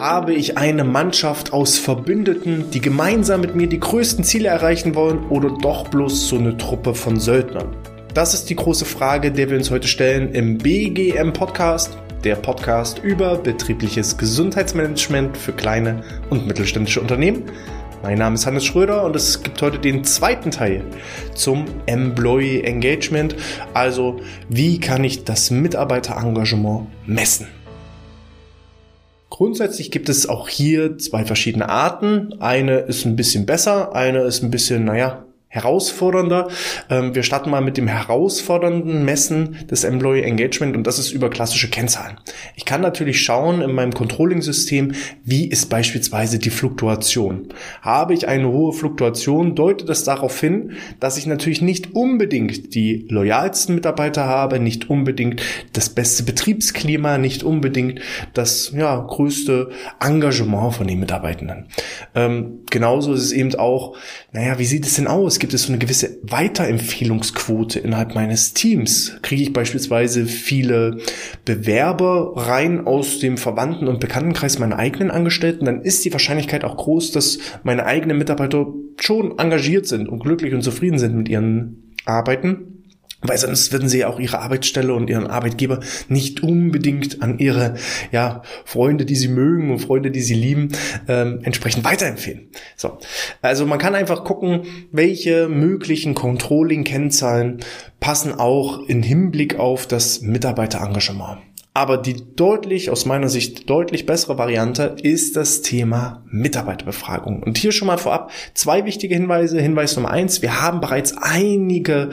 Habe ich eine Mannschaft aus Verbündeten, die gemeinsam mit mir die größten Ziele erreichen wollen oder doch bloß so eine Truppe von Söldnern? Das ist die große Frage, der wir uns heute stellen im BGM Podcast, der Podcast über betriebliches Gesundheitsmanagement für kleine und mittelständische Unternehmen. Mein Name ist Hannes Schröder und es gibt heute den zweiten Teil zum Employee Engagement. Also, wie kann ich das Mitarbeiterengagement messen? Grundsätzlich gibt es auch hier zwei verschiedene Arten. Eine ist ein bisschen besser, eine ist ein bisschen, naja, herausfordernder. Ähm, wir starten mal mit dem herausfordernden Messen des Employee Engagement und das ist über klassische Kennzahlen. Ich kann natürlich schauen in meinem Controlling-System, wie ist beispielsweise die Fluktuation. Habe ich eine hohe Fluktuation, deutet das darauf hin, dass ich natürlich nicht unbedingt die loyalsten Mitarbeiter habe, nicht unbedingt das beste Betriebsklima, nicht unbedingt das ja, größte Engagement von den Mitarbeitenden. Ähm, genauso ist es eben auch, naja, wie sieht es denn aus? Gibt es so eine gewisse Weiterempfehlungsquote innerhalb meines Teams. Kriege ich beispielsweise viele Bewerber rein aus dem Verwandten- und Bekanntenkreis meiner eigenen Angestellten, dann ist die Wahrscheinlichkeit auch groß, dass meine eigenen Mitarbeiter schon engagiert sind und glücklich und zufrieden sind mit ihren Arbeiten. Weil sonst würden sie ja auch ihre Arbeitsstelle und ihren Arbeitgeber nicht unbedingt an ihre ja, Freunde, die sie mögen und Freunde, die sie lieben, ähm, entsprechend weiterempfehlen. So. Also man kann einfach gucken, welche möglichen Controlling-Kennzahlen passen auch in Hinblick auf das Mitarbeiterengagement. Aber die deutlich, aus meiner Sicht deutlich bessere Variante ist das Thema Mitarbeiterbefragung. Und hier schon mal vorab zwei wichtige Hinweise. Hinweis Nummer eins, wir haben bereits einige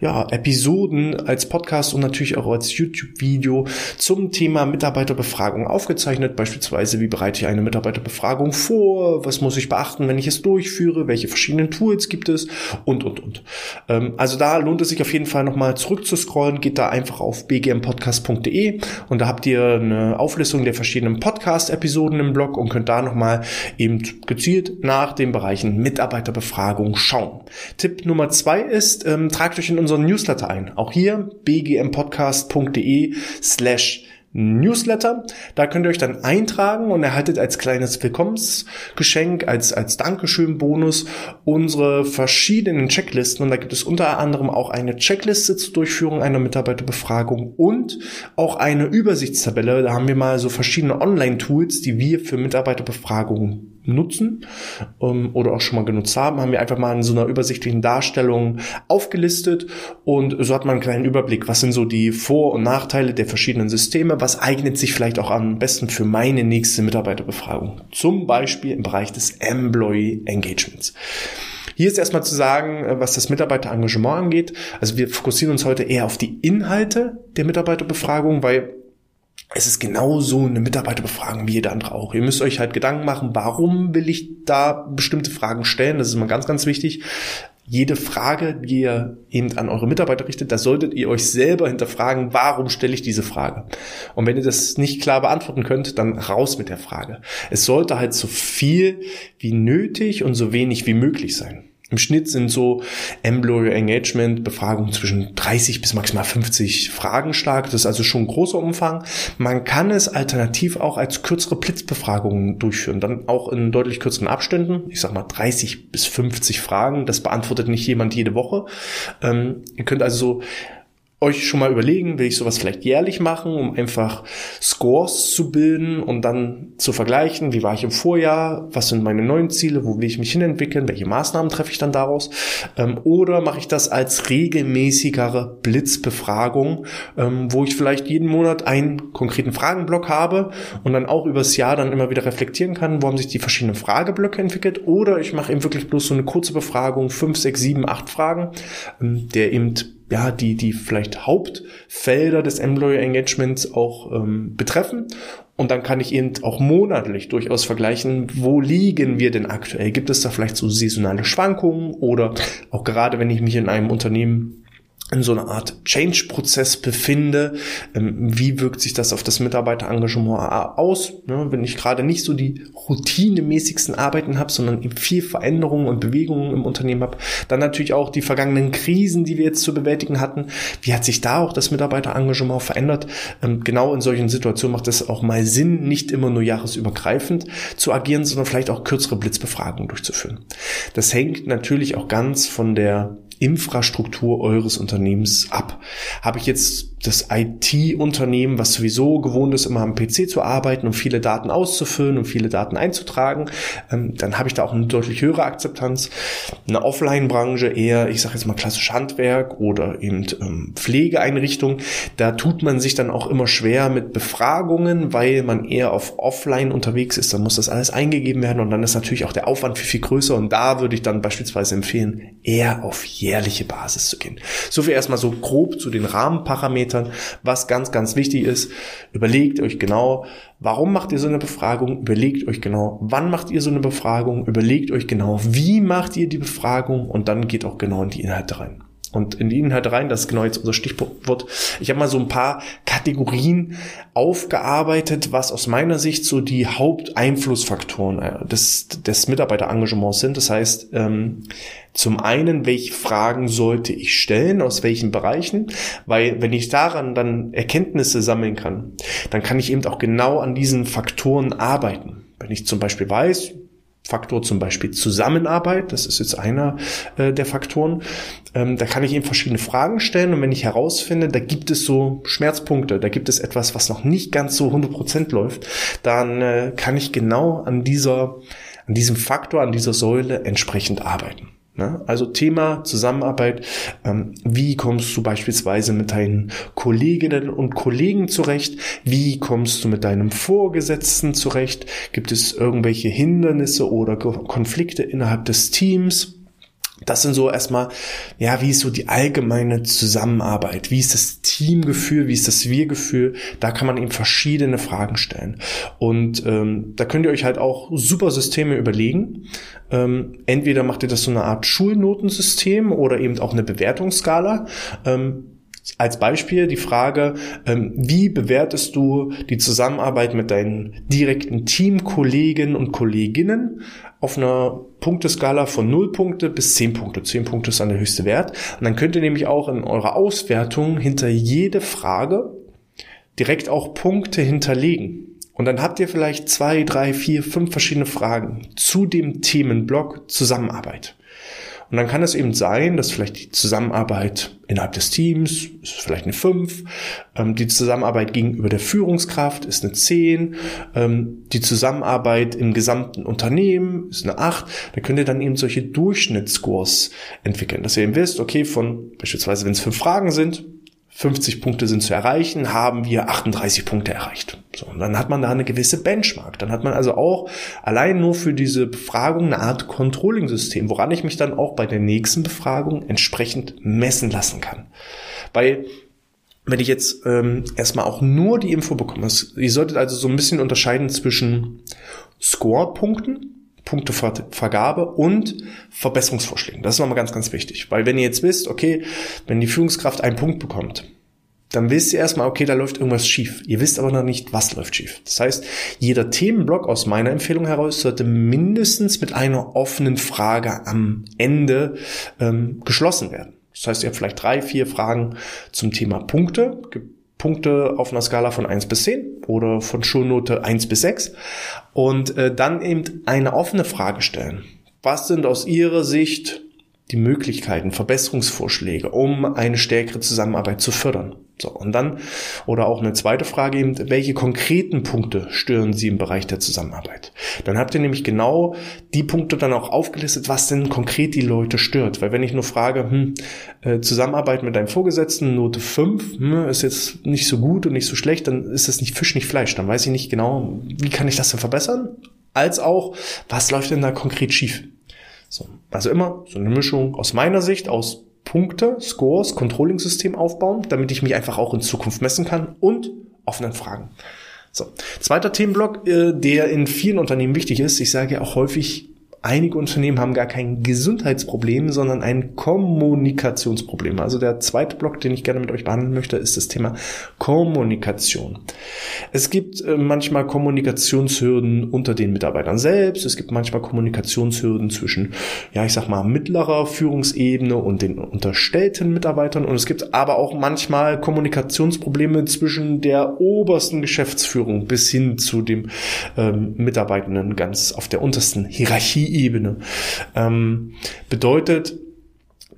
ja, Episoden als Podcast und natürlich auch als YouTube-Video zum Thema Mitarbeiterbefragung aufgezeichnet. Beispielsweise, wie bereite ich eine Mitarbeiterbefragung vor? Was muss ich beachten, wenn ich es durchführe? Welche verschiedenen Tools gibt es? Und, und, und. Ähm, also da lohnt es sich auf jeden Fall nochmal zurückzuscrollen. Geht da einfach auf bgmpodcast.de und da habt ihr eine Auflistung der verschiedenen Podcast-Episoden im Blog und könnt da nochmal eben gezielt nach den Bereichen Mitarbeiterbefragung schauen. Tipp Nummer zwei ist, ähm, tragt euch in unseren Newsletter ein. Auch hier bgmpodcast.de slash Newsletter. Da könnt ihr euch dann eintragen und erhaltet als kleines Willkommensgeschenk, als, als Dankeschön-Bonus unsere verschiedenen Checklisten. Und da gibt es unter anderem auch eine Checkliste zur Durchführung einer Mitarbeiterbefragung und auch eine Übersichtstabelle. Da haben wir mal so verschiedene Online-Tools, die wir für Mitarbeiterbefragungen nutzen ähm, oder auch schon mal genutzt haben, haben wir einfach mal in so einer übersichtlichen Darstellung aufgelistet und so hat man einen kleinen Überblick, was sind so die Vor- und Nachteile der verschiedenen Systeme, was eignet sich vielleicht auch am besten für meine nächste Mitarbeiterbefragung, zum Beispiel im Bereich des Employee Engagements. Hier ist erstmal zu sagen, äh, was das Mitarbeiterengagement angeht. Also wir fokussieren uns heute eher auf die Inhalte der Mitarbeiterbefragung, weil es ist genauso eine Mitarbeiterbefragung wie jede andere auch. Ihr müsst euch halt Gedanken machen, warum will ich da bestimmte Fragen stellen? Das ist mal ganz, ganz wichtig. Jede Frage, die ihr eben an eure Mitarbeiter richtet, da solltet ihr euch selber hinterfragen, warum stelle ich diese Frage? Und wenn ihr das nicht klar beantworten könnt, dann raus mit der Frage. Es sollte halt so viel wie nötig und so wenig wie möglich sein. Im Schnitt sind so Employer Engagement Befragungen zwischen 30 bis maximal 50 Fragen stark. Das ist also schon ein großer Umfang. Man kann es alternativ auch als kürzere Blitzbefragungen durchführen, dann auch in deutlich kürzeren Abständen. Ich sag mal 30 bis 50 Fragen. Das beantwortet nicht jemand jede Woche. Ähm, ihr könnt also so euch schon mal überlegen, will ich sowas vielleicht jährlich machen, um einfach Scores zu bilden und dann zu vergleichen, wie war ich im Vorjahr, was sind meine neuen Ziele, wo will ich mich hinentwickeln, welche Maßnahmen treffe ich dann daraus, ähm, oder mache ich das als regelmäßigere Blitzbefragung, ähm, wo ich vielleicht jeden Monat einen konkreten Fragenblock habe und dann auch übers Jahr dann immer wieder reflektieren kann, wo haben sich die verschiedenen Frageblöcke entwickelt, oder ich mache eben wirklich bloß so eine kurze Befragung, fünf, sechs, sieben, acht Fragen, ähm, der eben ja, die, die vielleicht Hauptfelder des Employer Engagements auch ähm, betreffen. Und dann kann ich eben auch monatlich durchaus vergleichen, wo liegen wir denn aktuell? Gibt es da vielleicht so saisonale Schwankungen oder auch gerade wenn ich mich in einem Unternehmen in so einer Art Change-Prozess befinde, ähm, wie wirkt sich das auf das Mitarbeiterengagement aus, ne? wenn ich gerade nicht so die routinemäßigsten Arbeiten habe, sondern eben viel Veränderungen und Bewegungen im Unternehmen habe. Dann natürlich auch die vergangenen Krisen, die wir jetzt zu bewältigen hatten. Wie hat sich da auch das Mitarbeiterengagement verändert? Ähm, genau in solchen Situationen macht es auch mal Sinn, nicht immer nur jahresübergreifend zu agieren, sondern vielleicht auch kürzere Blitzbefragungen durchzuführen. Das hängt natürlich auch ganz von der Infrastruktur eures Unternehmens ab? Habe ich jetzt das IT-Unternehmen, was sowieso gewohnt ist, immer am PC zu arbeiten und viele Daten auszufüllen und viele Daten einzutragen, ähm, dann habe ich da auch eine deutlich höhere Akzeptanz. Eine Offline-Branche eher, ich sage jetzt mal klassisch Handwerk oder eben ähm, Pflegeeinrichtung, da tut man sich dann auch immer schwer mit Befragungen, weil man eher auf Offline unterwegs ist. Dann muss das alles eingegeben werden und dann ist natürlich auch der Aufwand viel, viel größer und da würde ich dann beispielsweise empfehlen, eher auf jährliche Basis zu gehen. So viel erstmal so grob zu den Rahmenparametern Parametern. Was ganz, ganz wichtig ist, überlegt euch genau, warum macht ihr so eine Befragung? Überlegt euch genau, wann macht ihr so eine Befragung? Überlegt euch genau, wie macht ihr die Befragung? Und dann geht auch genau in die Inhalte rein und in die Inhalte rein, das ist genau jetzt unser Stichwort. Ich habe mal so ein paar Kategorien aufgearbeitet, was aus meiner Sicht so die Haupteinflussfaktoren äh, des, des Mitarbeiterengagements sind. Das heißt, ähm, zum einen, welche Fragen sollte ich stellen, aus welchen Bereichen, weil wenn ich daran dann Erkenntnisse sammeln kann, dann kann ich eben auch genau an diesen Faktoren arbeiten. Wenn ich zum Beispiel weiß, Faktor zum Beispiel Zusammenarbeit, das ist jetzt einer äh, der Faktoren. Ähm, da kann ich eben verschiedene Fragen stellen und wenn ich herausfinde, da gibt es so Schmerzpunkte, da gibt es etwas, was noch nicht ganz so 100% läuft, dann äh, kann ich genau an dieser, an diesem Faktor, an dieser Säule entsprechend arbeiten. Ne? Also Thema Zusammenarbeit. Ähm, wie kommst du beispielsweise mit deinen Kolleginnen und Kollegen zurecht? Wie kommst du mit deinem Vorgesetzten zurecht? Gibt es irgendwelche Hindernisse oder Konflikte innerhalb des Teams? Das sind so erstmal, ja, wie ist so die allgemeine Zusammenarbeit? Wie ist das Teamgefühl? Wie ist das Wir-Gefühl? Da kann man eben verschiedene Fragen stellen. Und ähm, da könnt ihr euch halt auch super Systeme überlegen. Ähm, entweder macht ihr das so eine Art Schulnotensystem oder eben auch eine Bewertungsskala. Ähm, als Beispiel die Frage, ähm, wie bewertest du die Zusammenarbeit mit deinen direkten Teamkollegen und Kolleginnen auf einer Punkteskala von 0 Punkte bis 10 Punkte. 10 Punkte ist dann der höchste Wert. Und dann könnt ihr nämlich auch in eurer Auswertung hinter jede Frage direkt auch Punkte hinterlegen. Und dann habt ihr vielleicht zwei, drei, vier, fünf verschiedene Fragen zu dem Themenblock Zusammenarbeit. Und dann kann es eben sein, dass vielleicht die Zusammenarbeit innerhalb des Teams ist vielleicht eine 5, ähm, die Zusammenarbeit gegenüber der Führungskraft ist eine 10, ähm, die Zusammenarbeit im gesamten Unternehmen ist eine 8. Da könnt ihr dann eben solche Durchschnittsscores entwickeln, dass ihr eben wisst, okay, von beispielsweise, wenn es fünf Fragen sind, 50 Punkte sind zu erreichen, haben wir 38 Punkte erreicht. So, und dann hat man da eine gewisse Benchmark. Dann hat man also auch allein nur für diese Befragung eine Art Controlling-System, woran ich mich dann auch bei der nächsten Befragung entsprechend messen lassen kann. Weil wenn ich jetzt ähm, erstmal auch nur die Info bekomme, ihr solltet also so ein bisschen unterscheiden zwischen Score-Punkten Punktevergabe und Verbesserungsvorschlägen. Das ist nochmal ganz, ganz wichtig. Weil wenn ihr jetzt wisst, okay, wenn die Führungskraft einen Punkt bekommt, dann wisst ihr erstmal, okay, da läuft irgendwas schief. Ihr wisst aber noch nicht, was läuft schief. Das heißt, jeder Themenblock aus meiner Empfehlung heraus sollte mindestens mit einer offenen Frage am Ende ähm, geschlossen werden. Das heißt, ihr habt vielleicht drei, vier Fragen zum Thema Punkte, Punkte auf einer Skala von 1 bis 10 oder von Schulnote 1 bis 6 und äh, dann eben eine offene Frage stellen. Was sind aus Ihrer Sicht die Möglichkeiten, Verbesserungsvorschläge, um eine stärkere Zusammenarbeit zu fördern? So, und dann, oder auch eine zweite Frage eben, welche konkreten Punkte stören Sie im Bereich der Zusammenarbeit? Dann habt ihr nämlich genau die Punkte dann auch aufgelistet, was denn konkret die Leute stört. Weil wenn ich nur frage, hm, äh, Zusammenarbeit mit deinem Vorgesetzten, Note 5, hm, ist jetzt nicht so gut und nicht so schlecht, dann ist es nicht Fisch, nicht Fleisch. Dann weiß ich nicht genau, wie kann ich das denn verbessern? Als auch, was läuft denn da konkret schief? So, also immer so eine Mischung aus meiner Sicht, aus Punkte, Scores, Controlling-System aufbauen, damit ich mich einfach auch in Zukunft messen kann und offenen Fragen. So. Zweiter Themenblock, äh, der in vielen Unternehmen wichtig ist. Ich sage ja auch häufig einige Unternehmen haben gar kein Gesundheitsproblem, sondern ein Kommunikationsproblem. Also der zweite Block, den ich gerne mit euch behandeln möchte, ist das Thema Kommunikation. Es gibt äh, manchmal Kommunikationshürden unter den Mitarbeitern selbst. Es gibt manchmal Kommunikationshürden zwischen, ja, ich sag mal, mittlerer Führungsebene und den unterstellten Mitarbeitern. Und es gibt aber auch manchmal Kommunikationsprobleme zwischen der obersten Geschäftsführung bis hin zu dem ähm, Mitarbeitenden ganz auf der untersten Hierarchieebene. Ähm, bedeutet,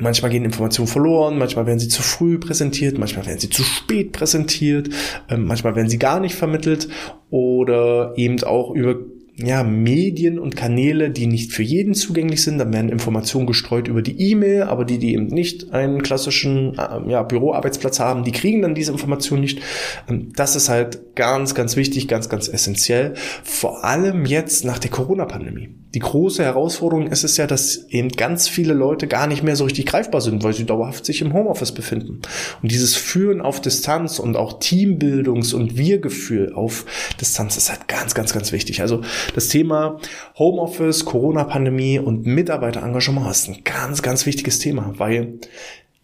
Manchmal gehen Informationen verloren, manchmal werden sie zu früh präsentiert, manchmal werden sie zu spät präsentiert, ähm, manchmal werden sie gar nicht vermittelt oder eben auch über ja, Medien und Kanäle, die nicht für jeden zugänglich sind. Dann werden Informationen gestreut über die E-Mail, aber die, die eben nicht einen klassischen äh, ja, Büroarbeitsplatz haben, die kriegen dann diese Informationen nicht. Ähm, das ist halt ganz, ganz wichtig, ganz, ganz essentiell. Vor allem jetzt nach der Corona-Pandemie. Die große Herausforderung ist es ja, dass eben ganz viele Leute gar nicht mehr so richtig greifbar sind, weil sie dauerhaft sich im Homeoffice befinden. Und dieses Führen auf Distanz und auch Teambildungs- und Wir-Gefühl auf Distanz ist halt ganz, ganz, ganz wichtig. Also das Thema Homeoffice, Corona-Pandemie und Mitarbeiterengagement ist ein ganz, ganz wichtiges Thema, weil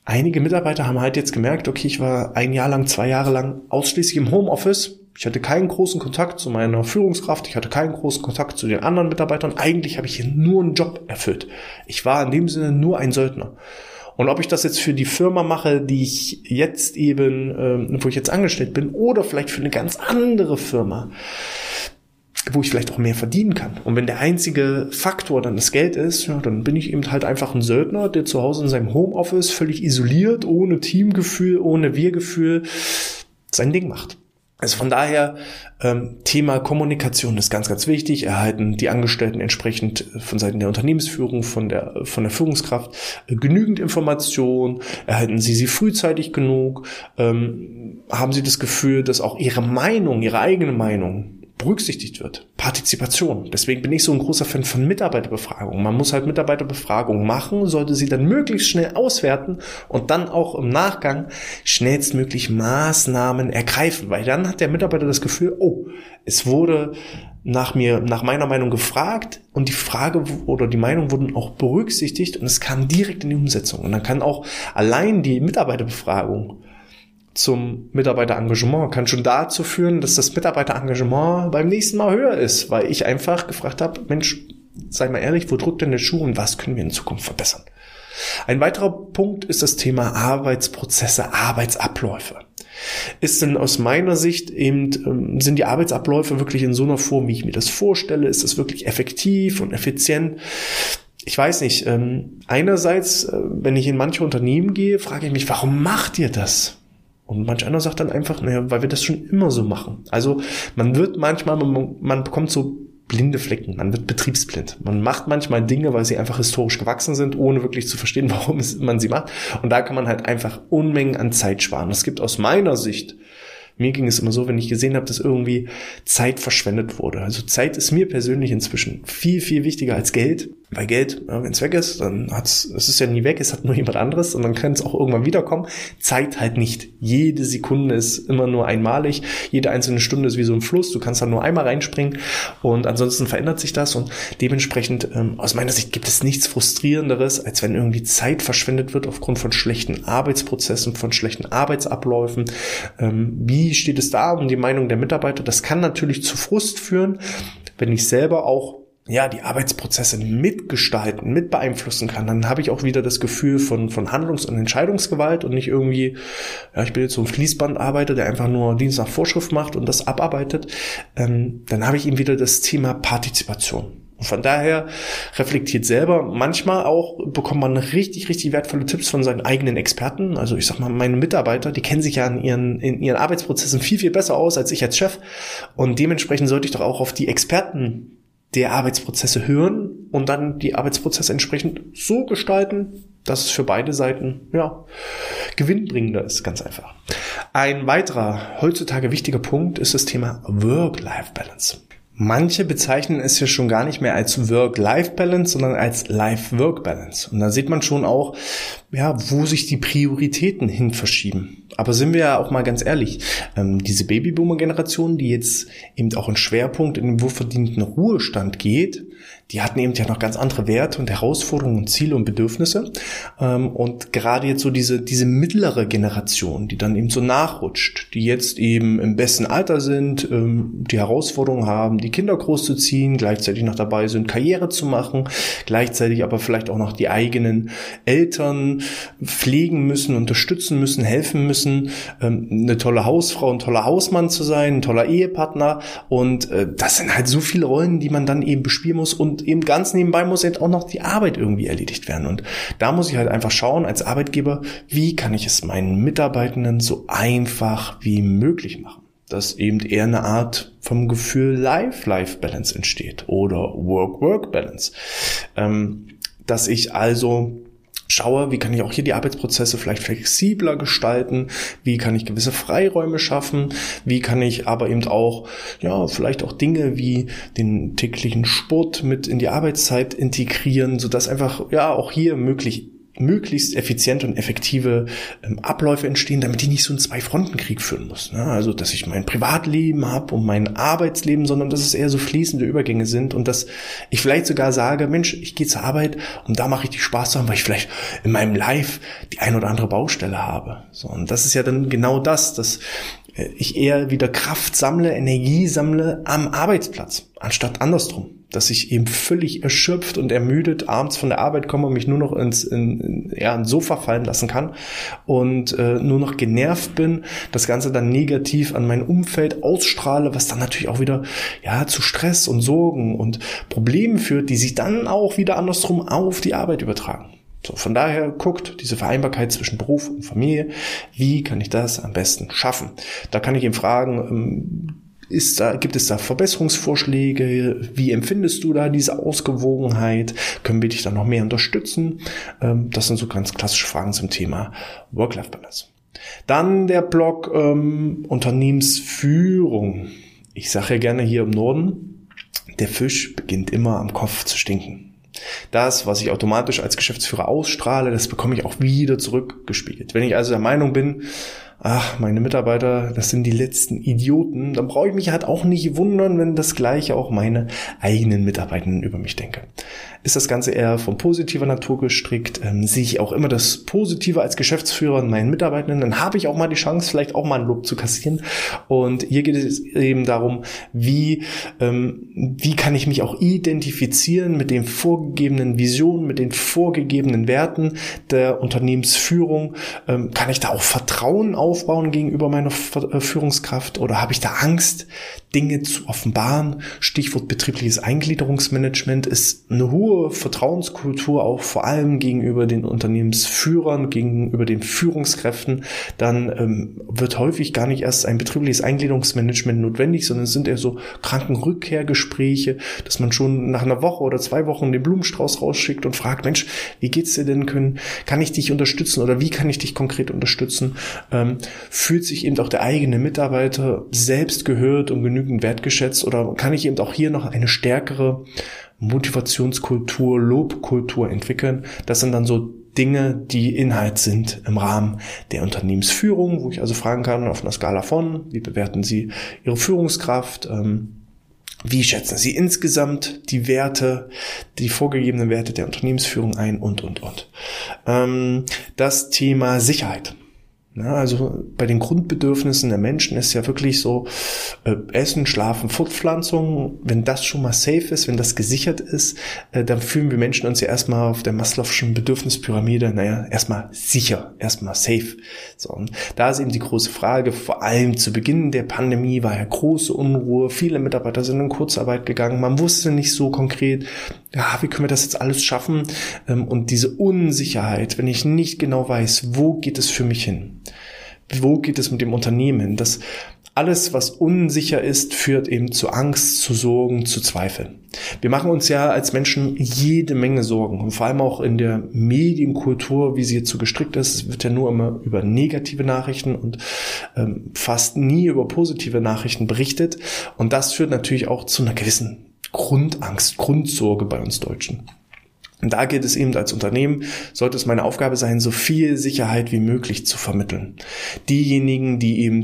einige Mitarbeiter haben halt jetzt gemerkt, okay, ich war ein Jahr lang, zwei Jahre lang ausschließlich im Homeoffice. Ich hatte keinen großen Kontakt zu meiner Führungskraft, ich hatte keinen großen Kontakt zu den anderen Mitarbeitern. Eigentlich habe ich hier nur einen Job erfüllt. Ich war in dem Sinne nur ein Söldner. Und ob ich das jetzt für die Firma mache, die ich jetzt eben, äh, wo ich jetzt angestellt bin, oder vielleicht für eine ganz andere Firma, wo ich vielleicht auch mehr verdienen kann. Und wenn der einzige Faktor dann das Geld ist, ja, dann bin ich eben halt einfach ein Söldner, der zu Hause in seinem Homeoffice völlig isoliert, ohne Teamgefühl, ohne Wir-Gefühl sein Ding macht. Also von daher, ähm, Thema Kommunikation ist ganz, ganz wichtig. Erhalten die Angestellten entsprechend von Seiten der Unternehmensführung, von der, von der Führungskraft äh, genügend Information? Erhalten sie sie frühzeitig genug? Ähm, haben sie das Gefühl, dass auch ihre Meinung, ihre eigene Meinung berücksichtigt wird. Partizipation. Deswegen bin ich so ein großer Fan von Mitarbeiterbefragungen. Man muss halt Mitarbeiterbefragungen machen, sollte sie dann möglichst schnell auswerten und dann auch im Nachgang schnellstmöglich Maßnahmen ergreifen, weil dann hat der Mitarbeiter das Gefühl, oh, es wurde nach mir, nach meiner Meinung gefragt und die Frage oder die Meinung wurden auch berücksichtigt und es kam direkt in die Umsetzung. Und dann kann auch allein die Mitarbeiterbefragung zum Mitarbeiterengagement kann schon dazu führen, dass das Mitarbeiterengagement beim nächsten Mal höher ist, weil ich einfach gefragt habe, Mensch, sei mal ehrlich, wo drückt denn der Schuh und was können wir in Zukunft verbessern? Ein weiterer Punkt ist das Thema Arbeitsprozesse, Arbeitsabläufe. Ist denn aus meiner Sicht eben, ähm, sind die Arbeitsabläufe wirklich in so einer Form, wie ich mir das vorstelle? Ist das wirklich effektiv und effizient? ich weiß nicht, ähm, einerseits, äh, wenn ich in manche Unternehmen gehe, frage ich mich, warum macht ihr das? Und manch einer sagt dann einfach, naja, weil wir das schon immer so machen. Also man wird manchmal, man, man bekommt so blinde Flecken, man wird betriebsblind. Man macht manchmal Dinge, weil sie einfach historisch gewachsen sind, ohne wirklich zu verstehen, warum man sie macht. Und da kann man halt einfach Unmengen an Zeit sparen. Es gibt aus meiner Sicht mir ging es immer so, wenn ich gesehen habe, dass irgendwie Zeit verschwendet wurde. Also Zeit ist mir persönlich inzwischen viel, viel wichtiger als Geld. Weil Geld, ja, wenn es weg ist, dann hat's, es ist ja nie weg, es hat nur jemand anderes und dann kann es auch irgendwann wiederkommen. Zeit halt nicht. Jede Sekunde ist immer nur einmalig. Jede einzelne Stunde ist wie so ein Fluss. Du kannst da nur einmal reinspringen und ansonsten verändert sich das und dementsprechend ähm, aus meiner Sicht gibt es nichts frustrierenderes, als wenn irgendwie Zeit verschwendet wird aufgrund von schlechten Arbeitsprozessen, von schlechten Arbeitsabläufen. Ähm, wie steht es da um die Meinung der Mitarbeiter? Das kann natürlich zu Frust führen, wenn ich selber auch ja, die Arbeitsprozesse mitgestalten, mit beeinflussen kann, dann habe ich auch wieder das Gefühl von, von Handlungs- und Entscheidungsgewalt und nicht irgendwie, ja, ich bin jetzt so ein Fließbandarbeiter, der einfach nur Dienst nach Vorschrift macht und das abarbeitet. Ähm, dann habe ich eben wieder das Thema Partizipation. Und von daher reflektiert selber. Manchmal auch bekommt man richtig, richtig wertvolle Tipps von seinen eigenen Experten. Also ich sag mal, meine Mitarbeiter, die kennen sich ja in ihren, in ihren Arbeitsprozessen viel, viel besser aus als ich als Chef. Und dementsprechend sollte ich doch auch auf die Experten der Arbeitsprozesse hören und dann die Arbeitsprozesse entsprechend so gestalten, dass es für beide Seiten ja gewinnbringender ist, ganz einfach. Ein weiterer heutzutage wichtiger Punkt ist das Thema Work-Life-Balance. Manche bezeichnen es ja schon gar nicht mehr als Work-Life-Balance, sondern als Life-Work-Balance. Und da sieht man schon auch, ja, wo sich die Prioritäten hin verschieben. Aber sind wir ja auch mal ganz ehrlich, ähm, diese Babyboomer-Generation, die jetzt eben auch einen Schwerpunkt in den wohlverdienten Ruhestand geht, die hatten eben ja noch ganz andere Werte und Herausforderungen und Ziele und Bedürfnisse. Ähm, und gerade jetzt so diese, diese mittlere Generation, die dann eben so nachrutscht, die jetzt eben im besten Alter sind, ähm, die Herausforderungen haben, die Kinder großzuziehen, gleichzeitig noch dabei sind, Karriere zu machen, gleichzeitig aber vielleicht auch noch die eigenen Eltern pflegen müssen, unterstützen müssen, helfen müssen, ähm, eine tolle Hausfrau, ein toller Hausmann zu sein, ein toller Ehepartner. Und äh, das sind halt so viele Rollen, die man dann eben bespielen muss und eben ganz nebenbei muss eben auch noch die Arbeit irgendwie erledigt werden. Und da muss ich halt einfach schauen als Arbeitgeber, wie kann ich es meinen Mitarbeitenden so einfach wie möglich machen dass eben eher eine Art vom Gefühl Life-Life-Balance entsteht oder Work-Work-Balance. Ähm, dass ich also schaue, wie kann ich auch hier die Arbeitsprozesse vielleicht flexibler gestalten, wie kann ich gewisse Freiräume schaffen, wie kann ich aber eben auch, ja, vielleicht auch Dinge wie den täglichen Sport mit in die Arbeitszeit integrieren, so dass einfach, ja, auch hier möglich möglichst effiziente und effektive ähm, Abläufe entstehen, damit ich nicht so einen Zwei-Fronten-Krieg führen muss. Ne? Also, dass ich mein Privatleben habe und mein Arbeitsleben, sondern dass es eher so fließende Übergänge sind und dass ich vielleicht sogar sage, Mensch, ich gehe zur Arbeit und da mache ich die Spaß zu haben, weil ich vielleicht in meinem Live die ein oder andere Baustelle habe. So, und das ist ja dann genau das, dass ich eher wieder Kraft sammle, Energie sammle am Arbeitsplatz, anstatt andersrum dass ich eben völlig erschöpft und ermüdet abends von der Arbeit komme und mich nur noch ins, in, in, ja, ins Sofa fallen lassen kann und äh, nur noch genervt bin, das Ganze dann negativ an mein Umfeld ausstrahle, was dann natürlich auch wieder ja zu Stress und Sorgen und Problemen führt, die sich dann auch wieder andersrum auf die Arbeit übertragen. So, von daher guckt diese Vereinbarkeit zwischen Beruf und Familie, wie kann ich das am besten schaffen? Da kann ich ihn fragen, ähm, ist da, gibt es da Verbesserungsvorschläge? Wie empfindest du da diese Ausgewogenheit? Können wir dich da noch mehr unterstützen? Ähm, das sind so ganz klassische Fragen zum Thema Work-Life-Balance. Dann der Blog ähm, Unternehmensführung. Ich sage ja gerne hier im Norden, der Fisch beginnt immer am Kopf zu stinken. Das, was ich automatisch als Geschäftsführer ausstrahle, das bekomme ich auch wieder zurückgespiegelt. Wenn ich also der Meinung bin, ach, meine Mitarbeiter, das sind die letzten Idioten, dann brauche ich mich halt auch nicht wundern, wenn das gleiche auch meine eigenen Mitarbeitenden über mich denke ist das Ganze eher von positiver Natur gestrickt. Ähm, sehe ich auch immer das Positive als Geschäftsführer in meinen Mitarbeitenden, dann habe ich auch mal die Chance, vielleicht auch mal ein Lob zu kassieren. Und hier geht es eben darum, wie, ähm, wie kann ich mich auch identifizieren mit den vorgegebenen Visionen, mit den vorgegebenen Werten der Unternehmensführung. Ähm, kann ich da auch Vertrauen aufbauen gegenüber meiner äh, Führungskraft oder habe ich da Angst, Dinge zu offenbaren? Stichwort betriebliches Eingliederungsmanagement ist eine hohe Vertrauenskultur auch vor allem gegenüber den Unternehmensführern, gegenüber den Führungskräften, dann ähm, wird häufig gar nicht erst ein betriebliches Eingliederungsmanagement notwendig, sondern es sind eher so Krankenrückkehrgespräche, dass man schon nach einer Woche oder zwei Wochen den Blumenstrauß rausschickt und fragt, Mensch, wie geht's dir denn? Können, kann ich dich unterstützen oder wie kann ich dich konkret unterstützen? Ähm, fühlt sich eben auch der eigene Mitarbeiter selbst gehört und genügend wertgeschätzt oder kann ich eben auch hier noch eine stärkere Motivationskultur, Lobkultur entwickeln. Das sind dann so Dinge, die Inhalt sind im Rahmen der Unternehmensführung, wo ich also fragen kann auf einer Skala von, wie bewerten Sie Ihre Führungskraft, ähm, wie schätzen Sie insgesamt die Werte, die vorgegebenen Werte der Unternehmensführung ein und, und, und. Ähm, das Thema Sicherheit. Ja, also bei den Grundbedürfnissen der Menschen ist ja wirklich so äh, Essen, Schlafen, Fortpflanzung. Wenn das schon mal safe ist, wenn das gesichert ist, äh, dann fühlen wir Menschen uns ja erstmal auf der Maslow'schen Bedürfnispyramide, naja, erstmal sicher, erstmal safe. So, und da ist eben die große Frage, vor allem zu Beginn der Pandemie war ja große Unruhe, viele Mitarbeiter sind in Kurzarbeit gegangen, man wusste nicht so konkret, ja, wie können wir das jetzt alles schaffen? Ähm, und diese Unsicherheit, wenn ich nicht genau weiß, wo geht es für mich hin? Wo geht es mit dem Unternehmen? Das alles, was unsicher ist, führt eben zu Angst, zu Sorgen, zu Zweifeln. Wir machen uns ja als Menschen jede Menge Sorgen und vor allem auch in der Medienkultur, wie sie jetzt so gestrickt ist, wird ja nur immer über negative Nachrichten und ähm, fast nie über positive Nachrichten berichtet und das führt natürlich auch zu einer gewissen Grundangst, Grundsorge bei uns Deutschen. Und da geht es eben als Unternehmen, sollte es meine Aufgabe sein, so viel Sicherheit wie möglich zu vermitteln. Diejenigen, die eben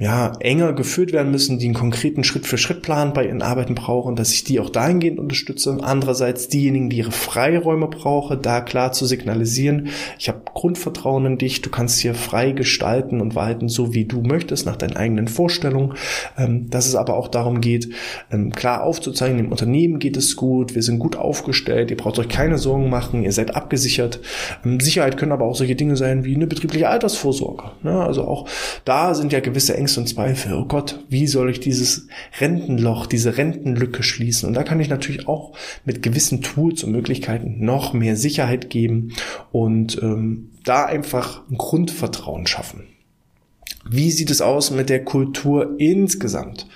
ja enger geführt werden müssen, die einen konkreten Schritt-für-Schritt-Plan bei ihren Arbeiten brauchen, dass ich die auch dahingehend unterstütze. Andererseits diejenigen, die ihre Freiräume brauchen, da klar zu signalisieren, ich habe Grundvertrauen in dich, du kannst hier frei gestalten und walten, so wie du möchtest, nach deinen eigenen Vorstellungen. Ähm, dass es aber auch darum geht, ähm, klar aufzuzeigen, dem Unternehmen geht es gut, wir sind gut aufgestellt, ihr braucht euch keine keine Sorgen machen, ihr seid abgesichert. Ähm, Sicherheit können aber auch solche Dinge sein wie eine betriebliche Altersvorsorge. Ne? Also auch da sind ja gewisse Ängste und Zweifel. Oh Gott, wie soll ich dieses Rentenloch, diese Rentenlücke schließen? Und da kann ich natürlich auch mit gewissen Tools und Möglichkeiten noch mehr Sicherheit geben und ähm, da einfach ein Grundvertrauen schaffen. Wie sieht es aus mit der Kultur insgesamt?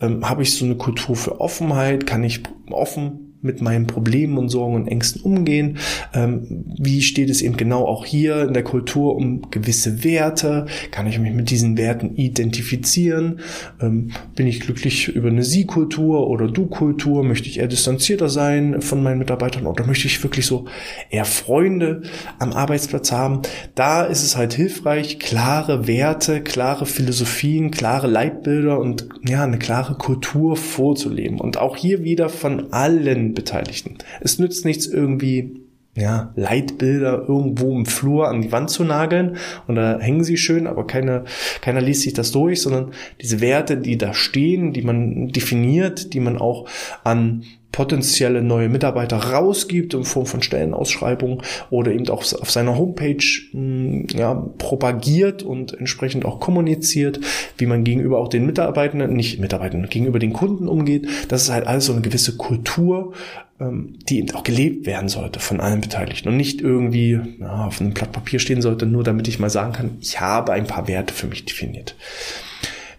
Ähm, Habe ich so eine Kultur für Offenheit? Kann ich offen mit meinen Problemen und Sorgen und Ängsten umgehen? Ähm, wie steht es eben genau auch hier in der Kultur um gewisse Werte? Kann ich mich mit diesen Werten identifizieren? Ähm, bin ich glücklich über eine Sie-Kultur oder Du-Kultur? Möchte ich eher distanzierter sein von meinen Mitarbeitern oder möchte ich wirklich so eher Freunde am Arbeitsplatz haben? Da ist es halt hilfreich, klare Werte, klare Philosophien, klare Leitbilder und ja, eine klare Kultur vorzuleben. Und auch hier wieder von allen Beteiligten. Es nützt nichts irgendwie ja, Leitbilder irgendwo im Flur an die Wand zu nageln und da hängen sie schön, aber keiner, keiner liest sich das durch, sondern diese Werte, die da stehen, die man definiert, die man auch an potenzielle neue Mitarbeiter rausgibt in Form von Stellenausschreibungen oder eben auch auf seiner Homepage hm, ja, propagiert und entsprechend auch kommuniziert, wie man gegenüber auch den Mitarbeitenden, nicht Mitarbeitenden, gegenüber den Kunden umgeht. Das ist halt alles so eine gewisse Kultur, ähm, die eben auch gelebt werden sollte von allen Beteiligten und nicht irgendwie ja, auf einem Blatt Papier stehen sollte, nur damit ich mal sagen kann, ich habe ein paar Werte für mich definiert.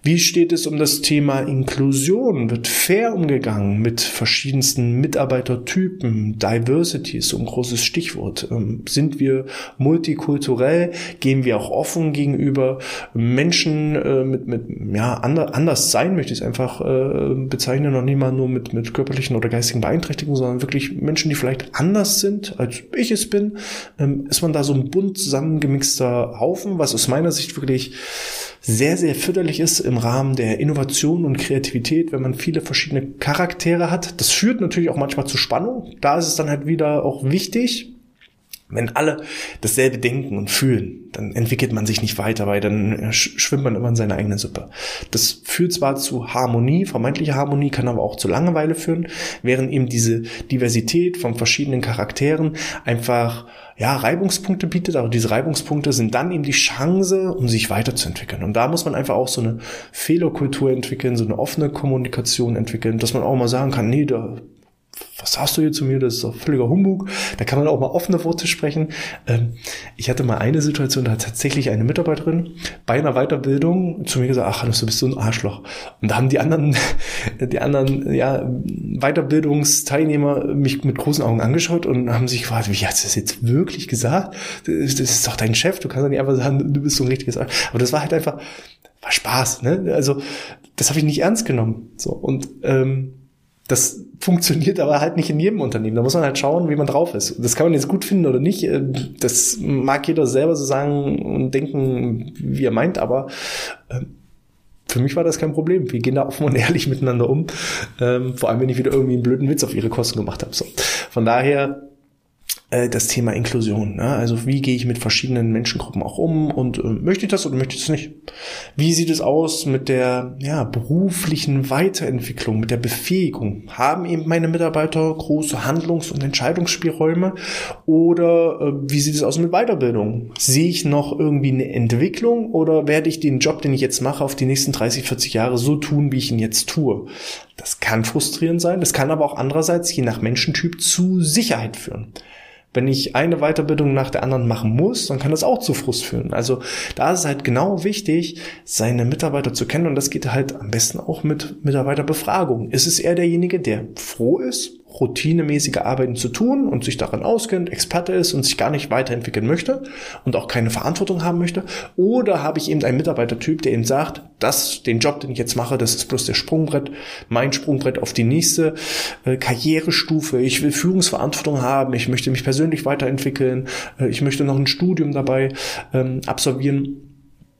Wie steht es um das Thema Inklusion? Wird fair umgegangen mit verschiedensten Mitarbeitertypen? Diversity ist so ein großes Stichwort. Ähm, sind wir multikulturell? Gehen wir auch offen gegenüber Menschen äh, mit, mit ja, anders sein, möchte ich es einfach äh, bezeichnen, noch nicht mal nur mit, mit körperlichen oder geistigen Beeinträchtigungen, sondern wirklich Menschen, die vielleicht anders sind, als ich es bin. Ähm, ist man da so ein bunt zusammengemixter Haufen, was aus meiner Sicht wirklich sehr, sehr förderlich ist im Rahmen der Innovation und Kreativität, wenn man viele verschiedene Charaktere hat. Das führt natürlich auch manchmal zu Spannung. Da ist es dann halt wieder auch wichtig, wenn alle dasselbe denken und fühlen, dann entwickelt man sich nicht weiter, weil dann schwimmt man immer in seiner eigenen Suppe. Das führt zwar zu Harmonie, vermeintliche Harmonie, kann aber auch zu Langeweile führen, während eben diese Diversität von verschiedenen Charakteren einfach ja, Reibungspunkte bietet, aber diese Reibungspunkte sind dann eben die Chance, um sich weiterzuentwickeln. Und da muss man einfach auch so eine Fehlerkultur entwickeln, so eine offene Kommunikation entwickeln, dass man auch mal sagen kann, nee, da was sagst du hier zu mir? Das ist doch völliger Humbug. Da kann man auch mal offene Worte sprechen. Ähm, ich hatte mal eine Situation, da hat tatsächlich eine Mitarbeiterin bei einer Weiterbildung zu mir gesagt, ach Hannes, du bist so ein Arschloch. Und da haben die anderen, die anderen, ja, Weiterbildungsteilnehmer mich mit großen Augen angeschaut und haben sich gefragt, wie hast du das jetzt wirklich gesagt? Das ist doch dein Chef, du kannst doch nicht einfach sagen, du bist so ein richtiges Arschloch. Aber das war halt einfach, war Spaß, ne? Also, das habe ich nicht ernst genommen. So, und, ähm, das funktioniert aber halt nicht in jedem Unternehmen. Da muss man halt schauen, wie man drauf ist. Das kann man jetzt gut finden oder nicht. Äh, das mag jeder selber so sagen und denken, wie er meint, aber ähm, für mich war das kein Problem. Wir gehen da offen und ehrlich miteinander um. Ähm, vor allem, wenn ich wieder irgendwie einen blöden Witz auf ihre Kosten gemacht habe. Von daher das Thema Inklusion. Ne? Also wie gehe ich mit verschiedenen Menschengruppen auch um und äh, möchte ich das oder möchte ich das nicht? Wie sieht es aus mit der ja, beruflichen Weiterentwicklung, mit der Befähigung? Haben eben meine Mitarbeiter große Handlungs- und Entscheidungsspielräume oder äh, wie sieht es aus mit Weiterbildung? Sehe ich noch irgendwie eine Entwicklung oder werde ich den Job, den ich jetzt mache, auf die nächsten 30, 40 Jahre so tun, wie ich ihn jetzt tue? Das kann frustrierend sein, das kann aber auch andererseits je nach Menschentyp zu Sicherheit führen. Wenn ich eine Weiterbildung nach der anderen machen muss, dann kann das auch zu Frust führen. Also da ist es halt genau wichtig, seine Mitarbeiter zu kennen und das geht halt am besten auch mit Mitarbeiterbefragung. Ist es eher derjenige, der froh ist, routinemäßige Arbeiten zu tun und sich daran auskennt, Experte ist und sich gar nicht weiterentwickeln möchte und auch keine Verantwortung haben möchte? Oder habe ich eben einen Mitarbeitertyp, der eben sagt, das, den Job, den ich jetzt mache, das ist bloß der Sprungbrett, mein Sprungbrett auf die nächste äh, Karrierestufe. Ich will Führungsverantwortung haben, ich möchte mich persönlich weiterentwickeln, äh, ich möchte noch ein Studium dabei ähm, absolvieren.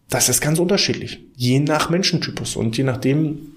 Das ist ganz unterschiedlich, je nach Menschentypus und je nachdem,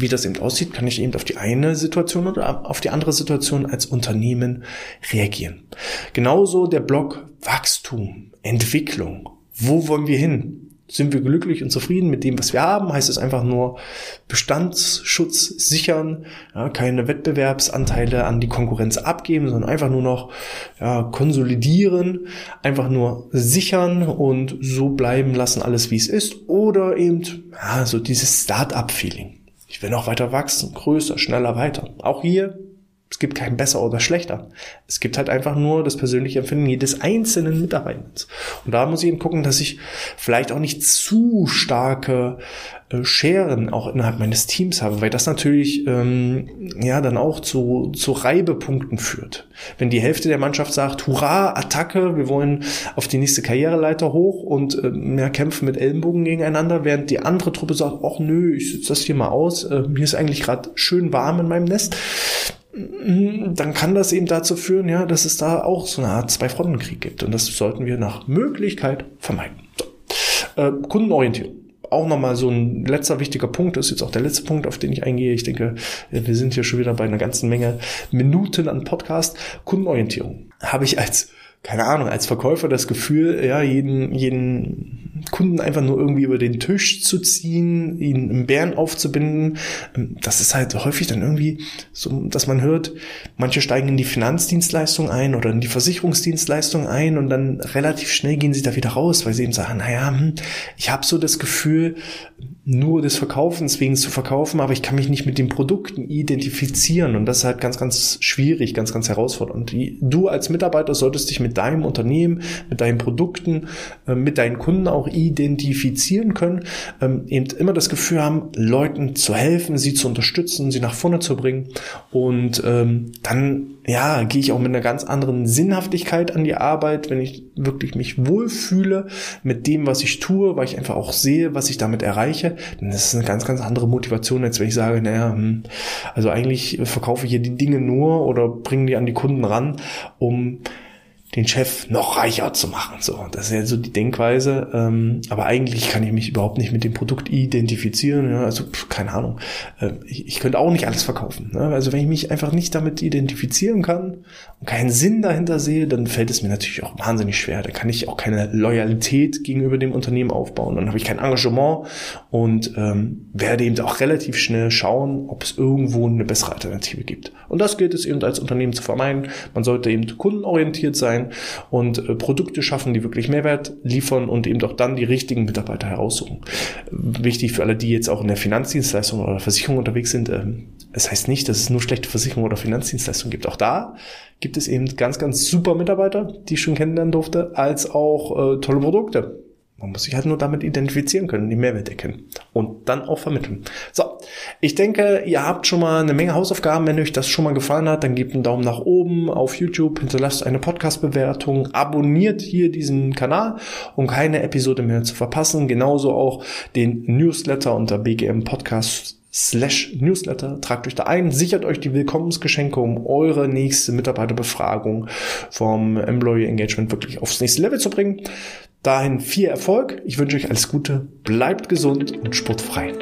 wie das eben aussieht, kann ich eben auf die eine Situation oder auf die andere Situation als Unternehmen reagieren. Genauso der Block Wachstum, Entwicklung. Wo wollen wir hin? Sind wir glücklich und zufrieden mit dem, was wir haben? Heißt es einfach nur Bestandsschutz sichern, ja, keine Wettbewerbsanteile an die Konkurrenz abgeben, sondern einfach nur noch ja, konsolidieren, einfach nur sichern und so bleiben lassen, alles wie es ist. Oder eben ja, so dieses Start-up-Feeling. Ich will noch weiter wachsen, größer, schneller, weiter. Auch hier es gibt kein besser oder schlechter. Es gibt halt einfach nur das persönliche Empfinden jedes einzelnen Mitarbeiters. Und da muss ich eben gucken, dass ich vielleicht auch nicht zu starke äh, Scheren auch innerhalb meines Teams habe, weil das natürlich ähm, ja dann auch zu, zu Reibepunkten führt. Wenn die Hälfte der Mannschaft sagt, hurra, Attacke, wir wollen auf die nächste Karriereleiter hoch und äh, mehr kämpfen mit Ellenbogen gegeneinander, während die andere Truppe sagt, ach nö, ich sitze das hier mal aus, äh, mir ist eigentlich gerade schön warm in meinem Nest dann kann das eben dazu führen, ja, dass es da auch so eine Art Zwei-Fronten-Krieg gibt. Und das sollten wir nach Möglichkeit vermeiden. So. Äh, Kundenorientierung. Auch nochmal so ein letzter wichtiger Punkt, das ist jetzt auch der letzte Punkt, auf den ich eingehe. Ich denke, wir sind hier schon wieder bei einer ganzen Menge Minuten an Podcast. Kundenorientierung habe ich als keine Ahnung, als Verkäufer das Gefühl, ja, jeden, jeden Kunden einfach nur irgendwie über den Tisch zu ziehen, ihn im Bären aufzubinden. Ähm, das ist halt häufig dann irgendwie so, dass man hört, manche steigen in die Finanzdienstleistung ein oder in die Versicherungsdienstleistung ein und dann relativ schnell gehen sie da wieder raus, weil sie eben sagen, naja, hm, ich habe so das Gefühl, nur des Verkaufens wegen zu verkaufen, aber ich kann mich nicht mit den Produkten identifizieren und das ist halt ganz, ganz schwierig, ganz, ganz herausfordernd. Du als Mitarbeiter solltest dich mit deinem Unternehmen, mit deinen Produkten, äh, mit deinen Kunden auch identifizieren können, ähm, eben immer das Gefühl haben, Leuten zu helfen, sie zu unterstützen, sie nach vorne zu bringen. Und ähm, dann ja, gehe ich auch mit einer ganz anderen Sinnhaftigkeit an die Arbeit, wenn ich wirklich mich wohlfühle mit dem, was ich tue, weil ich einfach auch sehe, was ich damit erreiche, dann ist es eine ganz, ganz andere Motivation, als wenn ich sage, naja, hm, also eigentlich verkaufe ich hier die Dinge nur oder bringe die an die Kunden ran, um den Chef noch reicher zu machen. So, das ist ja so die Denkweise. Ähm, aber eigentlich kann ich mich überhaupt nicht mit dem Produkt identifizieren. Ja, also pff, keine Ahnung. Äh, ich, ich, könnte auch nicht alles verkaufen. Ne? Also wenn ich mich einfach nicht damit identifizieren kann und keinen Sinn dahinter sehe, dann fällt es mir natürlich auch wahnsinnig schwer. Da kann ich auch keine Loyalität gegenüber dem Unternehmen aufbauen. Dann habe ich kein Engagement und ähm, werde eben auch relativ schnell schauen, ob es irgendwo eine bessere Alternative gibt. Und das gilt es eben als Unternehmen zu vermeiden. Man sollte eben kundenorientiert sein sein und äh, Produkte schaffen, die wirklich Mehrwert liefern und eben doch dann die richtigen Mitarbeiter heraussuchen. Wichtig für alle, die jetzt auch in der Finanzdienstleistung oder Versicherung unterwegs sind, äh, es heißt nicht, dass es nur schlechte Versicherung oder Finanzdienstleistungen gibt. Auch da gibt es eben ganz, ganz super Mitarbeiter, die ich schon kennenlernen durfte, als auch äh, tolle Produkte. Man muss sich halt nur damit identifizieren können, die Mehrwert erkennen und dann auch vermitteln. So, ich denke, ihr habt schon mal eine Menge Hausaufgaben. Wenn euch das schon mal gefallen hat, dann gebt einen Daumen nach oben auf YouTube, hinterlasst eine Podcast-Bewertung, abonniert hier diesen Kanal, um keine Episode mehr zu verpassen. Genauso auch den Newsletter unter BGM Podcast slash Newsletter. Tragt euch da ein, sichert euch die Willkommensgeschenke, um eure nächste Mitarbeiterbefragung vom Employee Engagement wirklich aufs nächste Level zu bringen. Dahin viel Erfolg. Ich wünsche euch alles Gute. Bleibt gesund und sportfrei.